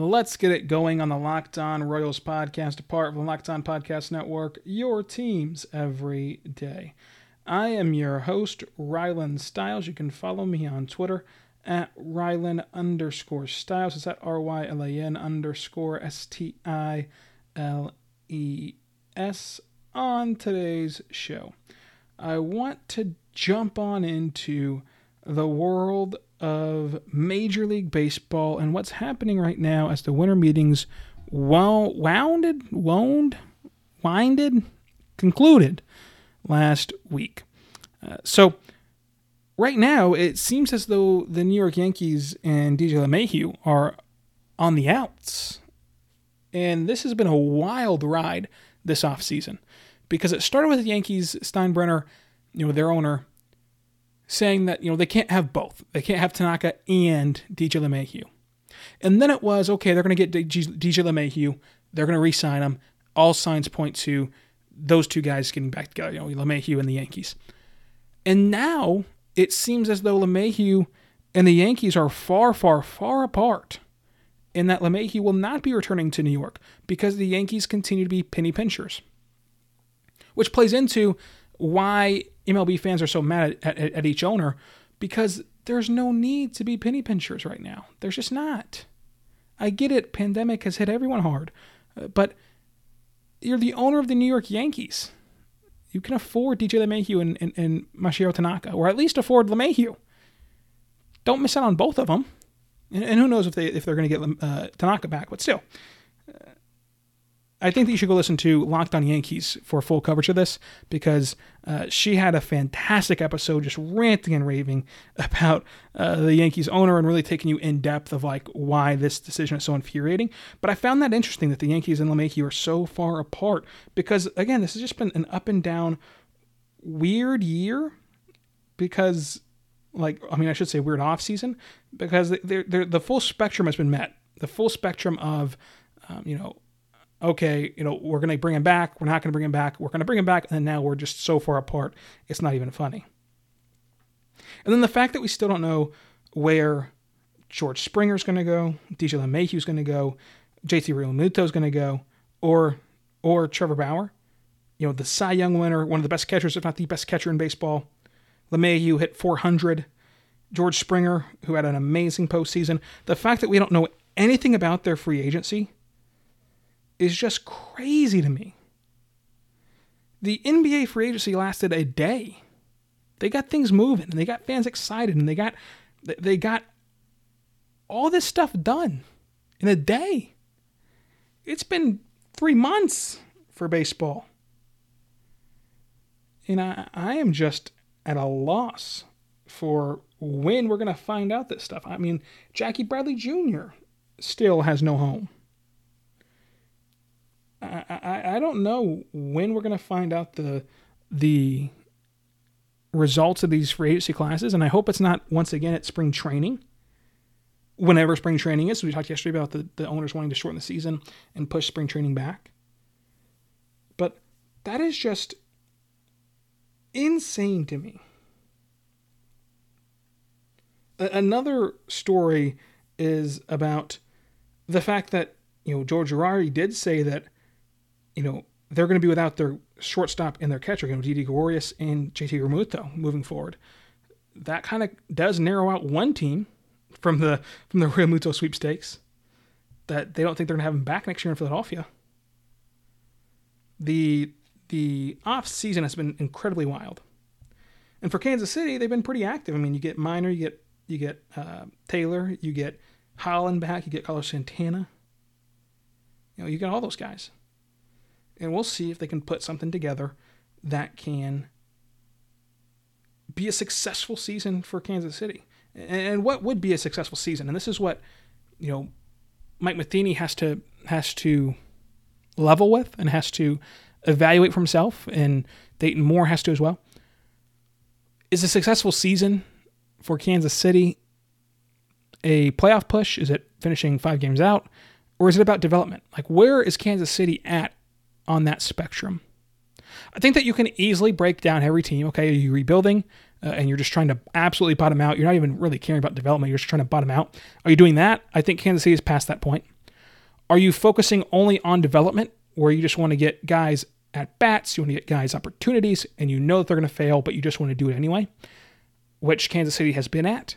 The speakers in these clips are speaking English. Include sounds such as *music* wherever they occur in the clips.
Let's get it going on the Locked On Royals podcast, a part of the Locked On Podcast Network, your teams every day. I am your host, Rylan Stiles. You can follow me on Twitter at Rylan underscore Stiles. It's at R Y L A N underscore S T I L E S. On today's show, I want to jump on into the world of Major League Baseball and what's happening right now as the winter meetings wounded, wound, winded, concluded last week. Uh, so right now, it seems as though the New York Yankees and DJ LeMahieu are on the outs. And this has been a wild ride this offseason because it started with the Yankees, Steinbrenner, you know, their owner, saying that you know they can't have both. They can't have Tanaka and DJ LeMahieu. And then it was okay. They're going to get DJ LeMahieu. They're going to re-sign him. All signs point to those two guys getting back together. You know, LeMahieu and the Yankees. And now it seems as though LeMahieu and the Yankees are far, far, far apart. In that LeMahieu will not be returning to New York because the Yankees continue to be penny pinchers. Which plays into why MLB fans are so mad at, at, at each owner because there's no need to be penny pinchers right now. There's just not. I get it, pandemic has hit everyone hard, uh, but you're the owner of the New York Yankees. You can afford DJ LeMahieu and, and, and Masahiro Tanaka, or at least afford LeMahieu. Don't miss out on both of them. And, and who knows if they if they're going to get uh, Tanaka back, but still, I think that you should go listen to Locked On Yankees for full coverage of this because uh, she had a fantastic episode just ranting and raving *laughs* about uh, the Yankees owner and really taking you in depth of like why this decision is so infuriating. But I found that interesting that the Yankees and LeMahieu are so far apart because again, this has just been an up and down weird year because like I mean I should say weird off season because they're, they're, the full spectrum has been met. The full spectrum of um, you know okay, you know, we're going to bring him back. We're not going to bring him back. We're going to bring him back. And now we're just so far apart, it's not even funny. And then the fact that we still don't know where George Springer's going to go, DJ LeMahieu's going to go, JT Realmuto's going to go, or or Trevor Bauer, you know, the Cy Young winner, one of the best catchers, if not the best catcher in baseball. LeMahieu hit 400. George Springer, who had an amazing postseason. The fact that we don't know anything about their free agency is just crazy to me. The NBA free agency lasted a day. They got things moving and they got fans excited and they got they got all this stuff done in a day. It's been 3 months for baseball. And I, I am just at a loss for when we're going to find out this stuff. I mean, Jackie Bradley Jr. still has no home. I, I, don't know when we're going to find out the the results of these free agency classes, and I hope it's not once again at spring training. Whenever spring training is, we talked yesterday about the, the owners wanting to shorten the season and push spring training back. But that is just insane to me. Another story is about the fact that you know George Girardi did say that you know, they're going to be without their shortstop and their catcher, you know, Didi Gregorius and JT Realmuto moving forward. That kind of does narrow out one team from the from the Realmuto sweepstakes that they don't think they're going to have him back next year in Philadelphia. The the off season has been incredibly wild, and for Kansas City, they've been pretty active. I mean, you get Minor, you get you get uh, Taylor, you get Holland back, you get Carlos Santana. You know, you get all those guys and we'll see if they can put something together that can be a successful season for Kansas City. And what would be a successful season? And this is what you know Mike Matheny has to has to level with and has to evaluate for himself, and Dayton Moore has to as well. Is a successful season for Kansas City a playoff push? Is it finishing five games out? Or is it about development? Like, where is Kansas City at on that spectrum? I think that you can easily break down every team. Okay, are you rebuilding uh, and you're just trying to absolutely bottom out? You're not even really caring about development. You're just trying to bottom out. Are you doing that? I think Kansas City is past that point. Are you focusing only on development where you just want to get guys at bats, you want to get guys opportunities, and you know that they're going to fail, but you just want to do it anyway, which Kansas City has been at?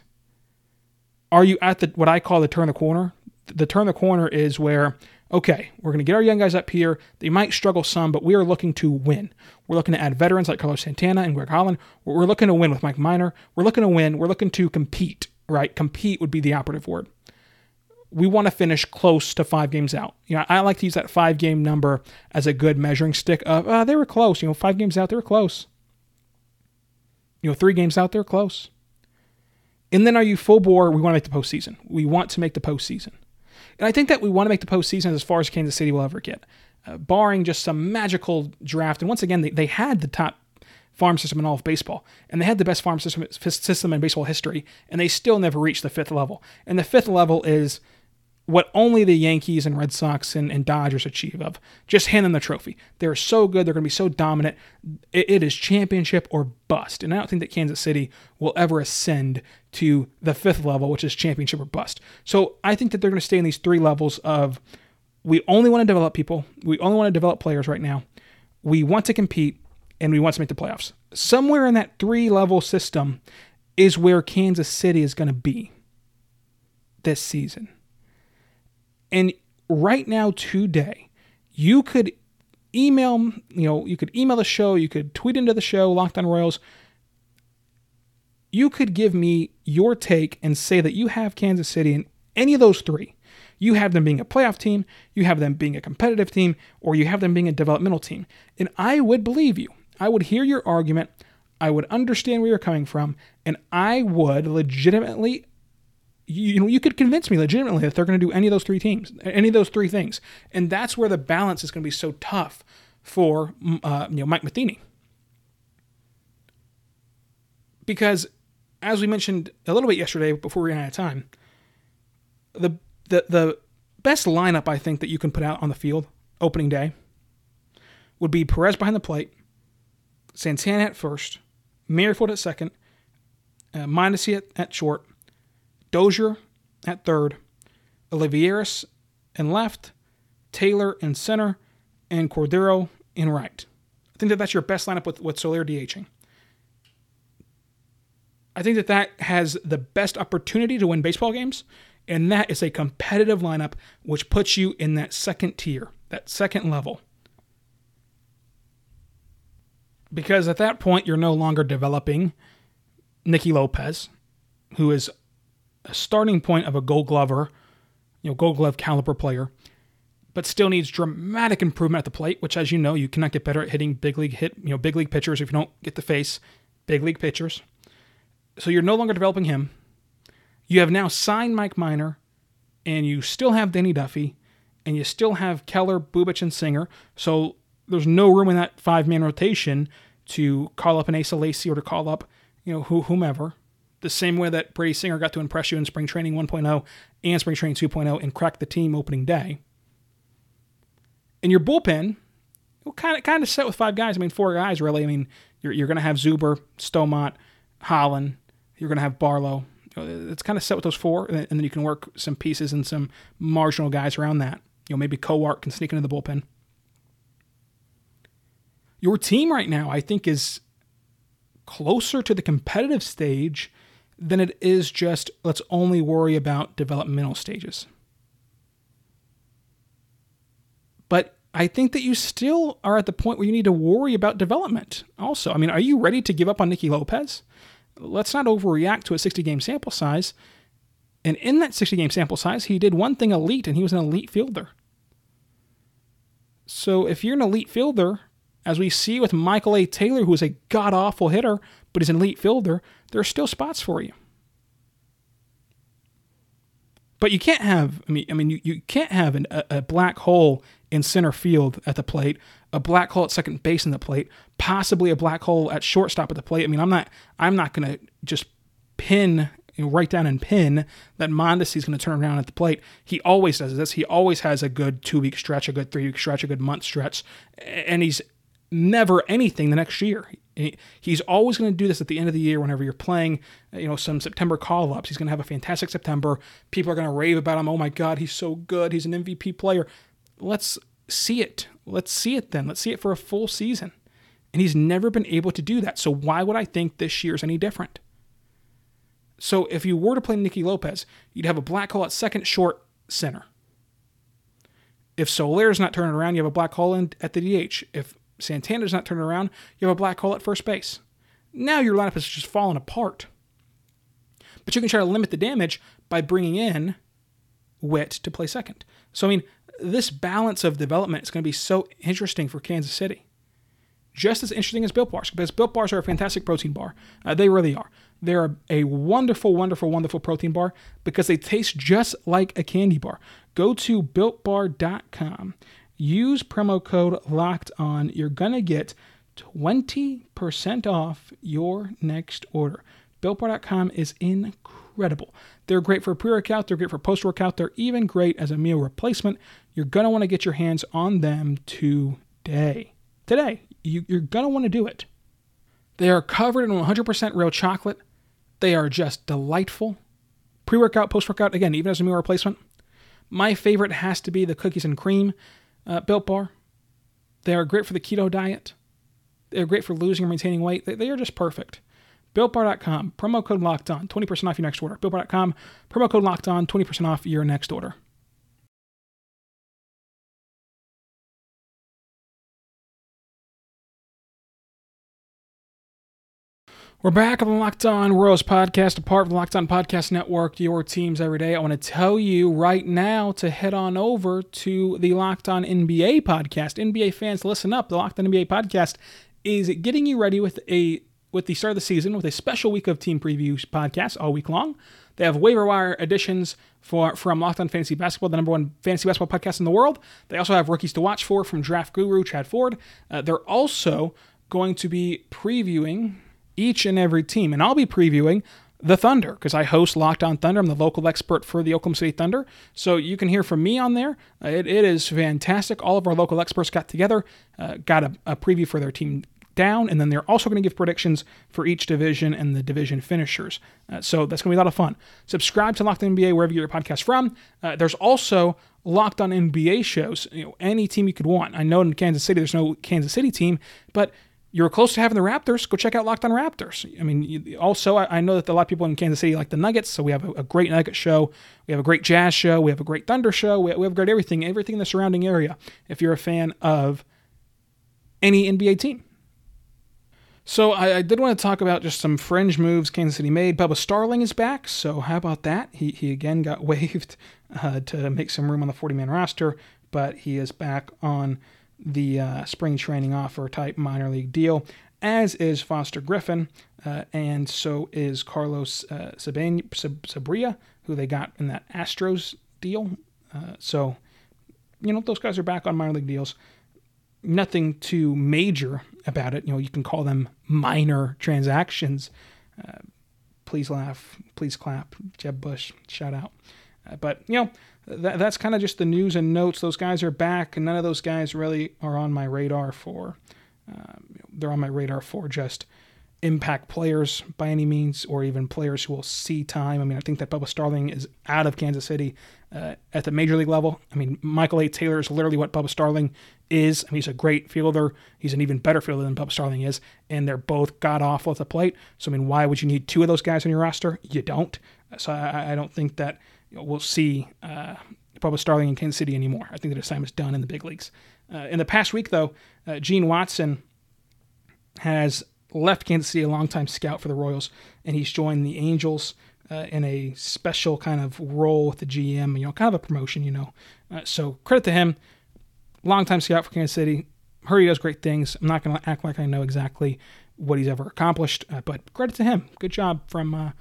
Are you at the what I call the turn the corner? The turn the corner is where okay, we're going to get our young guys up here. They might struggle some, but we are looking to win. We're looking to add veterans like Carlos Santana and Greg Holland. We're looking to win with Mike Minor. We're looking to win. We're looking to compete, right? Compete would be the operative word. We want to finish close to five games out. You know, I like to use that five game number as a good measuring stick of, uh, they were close. You know, five games out, they were close. You know, three games out, they're close. And then are you full bore? We want to make the postseason. We want to make the postseason. And I think that we want to make the postseason as far as Kansas City will ever get, uh, barring just some magical draft. And once again, they, they had the top farm system in all of baseball, and they had the best farm system, system in baseball history, and they still never reached the fifth level. And the fifth level is what only the Yankees and Red Sox and, and Dodgers achieve of. Just hand them the trophy. They're so good. They're going to be so dominant. It, it is championship or bust. And I don't think that Kansas City will ever ascend to the fifth level, which is championship or bust. So I think that they're going to stay in these three levels of we only want to develop people. We only want to develop players right now. We want to compete and we want to make the playoffs. Somewhere in that three level system is where Kansas City is going to be this season. And right now, today, you could email, you know, you could email the show, you could tweet into the show, Locked On Royals. You could give me your take and say that you have Kansas City in any of those three. You have them being a playoff team, you have them being a competitive team, or you have them being a developmental team. And I would believe you. I would hear your argument. I would understand where you're coming from, and I would legitimately you know you could convince me legitimately that they're going to do any of those three teams any of those three things and that's where the balance is going to be so tough for uh, you know mike matheny because as we mentioned a little bit yesterday before we ran out of time the the the best lineup i think that you can put out on the field opening day would be perez behind the plate santana at first merrifield at second uh, Mondesi at, at short Dozier at third, Olivares in left, Taylor in center, and Cordero in right. I think that that's your best lineup with, with Soler DHing. I think that that has the best opportunity to win baseball games, and that is a competitive lineup which puts you in that second tier, that second level. Because at that point, you're no longer developing Nicky Lopez, who is a starting point of a gold glover, you know, gold glove caliber player, but still needs dramatic improvement at the plate, which as you know, you cannot get better at hitting big league hit, you know, big league pitchers if you don't get the face, big league pitchers. So you're no longer developing him. You have now signed Mike Minor, and you still have Danny Duffy, and you still have Keller, Bubic, and Singer. So there's no room in that five man rotation to call up an Asa Lacy or to call up, you know, whomever the same way that Brady Singer got to impress you in spring training 1.0 and spring training 2.0 and crack the team opening day. In your bullpen, kind of kind of set with five guys. I mean, four guys really. I mean, you're you're going to have Zuber, Staumont, Holland. You're going to have Barlow. It's kind of set with those four, and then you can work some pieces and some marginal guys around that. You know, maybe Kowar can sneak into the bullpen. Your team right now, I think, is closer to the competitive stage than it is just let's only worry about developmental stages. But I think that you still are at the point where you need to worry about development also. I mean, are you ready to give up on Nicky Lopez? Let's not overreact to a 60 game sample size. And in that 60 game sample size, he did one thing elite, and he was an elite fielder. So if you're an elite fielder, as we see with Michael A. Taylor, who is a god awful hitter, but he's an elite fielder, there are still spots for you. But you can't have, I mean, I mean, you, you can't have an, a, a black hole in center field at the plate, a black hole at second base in the plate, possibly a black hole at shortstop at the plate. I mean, I'm not I'm not going to just pin know, write down and pin that Mondesi is going to turn around at the plate. He always does this. He always has a good two week stretch, a good three week stretch, a good month stretch, and he's never anything the next year. He's always going to do this at the end of the year whenever you're playing, you know, some September call ups. He's going to have a fantastic September. People are going to rave about him. Oh my God, he's so good. He's an MVP player. Let's see it. Let's see it then. Let's see it for a full season. And he's never been able to do that. So why would I think this year's any different? So if you were to play Nicky Lopez, you'd have a black hole at second short center. If Soler's not turning around, you have a black hole in, at the DH. If Santana's not turning around, you have a black hole at first base. Now your lineup is just falling apart. But you can try to limit the damage by bringing in Witt to play second. So, I mean, this balance of development is going to be so interesting for Kansas City. Just as interesting as Built Bars, because Built Bars are a fantastic protein bar. Uh, they really are. They're a wonderful, wonderful, wonderful protein bar because they taste just like a candy bar. Go to builtbar.com use promo code locked on. You're going to get 20% off your next order. BuiltBar.com is incredible. They're great for pre workout, they're great for post workout, they're even great as a meal replacement. You're going to want to get your hands on them today. Today, you, you're going to want to do it. They are covered in 100% real chocolate. They are just delightful. Pre workout, post workout, again, even as a meal replacement. My favorite has to be the cookies and cream uh, Built Bar. They are great for the keto diet. They're great for losing or maintaining weight. They, they are just perfect. BuiltBar.com, promo code locked on, 20% off your next order. BuiltBar.com, promo code locked on, 20% off your next order. We're back on the Locked On Royals podcast, a part of the Locked On Podcast Network, your teams every day. I want to tell you right now to head on over to the Locked On NBA podcast. NBA fans, listen up. The Locked On NBA podcast is getting you ready with a with the start of the season with a special week of team previews podcasts all week long. They have waiver wire editions for from Locked On Fantasy Basketball, the number one fantasy basketball podcast in the world. They also have rookies to watch for from Draft Guru Chad Ford. Uh, they're also going to be previewing each and every team. And I'll be previewing the Thunder because I host Locked On Thunder. I'm the local expert for the Oklahoma City Thunder. So you can hear from me on there. Uh, it, it is fantastic. All of our local experts got together, uh, got a, a preview for their team down, and then they're also going to give predictions for each division and the division finishers. Uh, so that's going to be a lot of fun. Subscribe to Locked On NBA wherever you get your podcast from. Uh, there's also Locked On NBA shows. You know, any team you could want. I know in Kansas City there's no Kansas City team, but you're close to having the Raptors, go check out Locked on Raptors. I mean, also, I, know that a lot of people in Kansas City like the Nuggets, so we have a, great Nugget show. We have a great Jazz show. We have a great Thunder show. We, we have great everything, everything in the surrounding area if you're a fan of any NBA team. So I, I, did want to talk about just some fringe moves Kansas City made. Bubba Starling is back, so how about that? He, he again got *laughs* waived uh, to make some room on the 40-man roster, but he is back on – the uh, spring training offer type minor league deal, as is Foster Griffin, uh, and so is Carlos uh, Sanabria, who they got in that Astros deal. Uh, so, you know, those guys are back on minor league deals. Nothing too major about it. You know, you can call them minor transactions. Uh, please laugh, please clap. Jeb Bush, shout out. But, you know, that, that's kind of just the news and notes. Those guys are back, and none of those guys really are on my radar for. Um, they're on my radar for just impact players by any means, or even players who will see time. I mean, I think that Bubba Starling is out of Kansas City uh, at the major league level. I mean, Michael A. Taylor is literally what Bubba Starling is. I mean, he's a great fielder. He's an even better fielder than Bubba Starling is, and they're both god awful at the plate. So, I mean, why would you need two of those guys on your roster? You don't. So, I, I don't think that we'll see uh, Bubba Starling in Kansas City anymore. I think that his time is done in the big leagues. Uh, in the past week, though, uh, Gene Watson has left Kansas City, a longtime scout for the Royals, and he's joined the Angels uh, in a special kind of role with the GM, you know, kind of a promotion, you know. Uh, so credit to him, longtime scout for Kansas City. Heard he does great things. I'm not going to act like I know exactly what he's ever accomplished, uh, but credit to him. Good job from uh,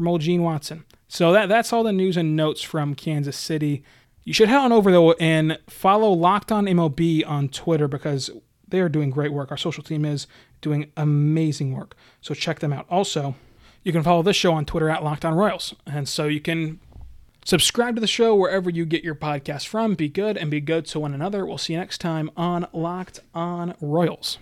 from old Gene Watson. So that that's all the news and notes from Kansas City. You should head on over though and follow Locked On MLB on Twitter because they are doing great work. Our social team is doing amazing work. So check them out. Also, you can follow this show on Twitter at Locked On Royals. And so you can subscribe to the show wherever you get your podcast from. Be good and be good to one another. We'll see you next time on Locked On Royals.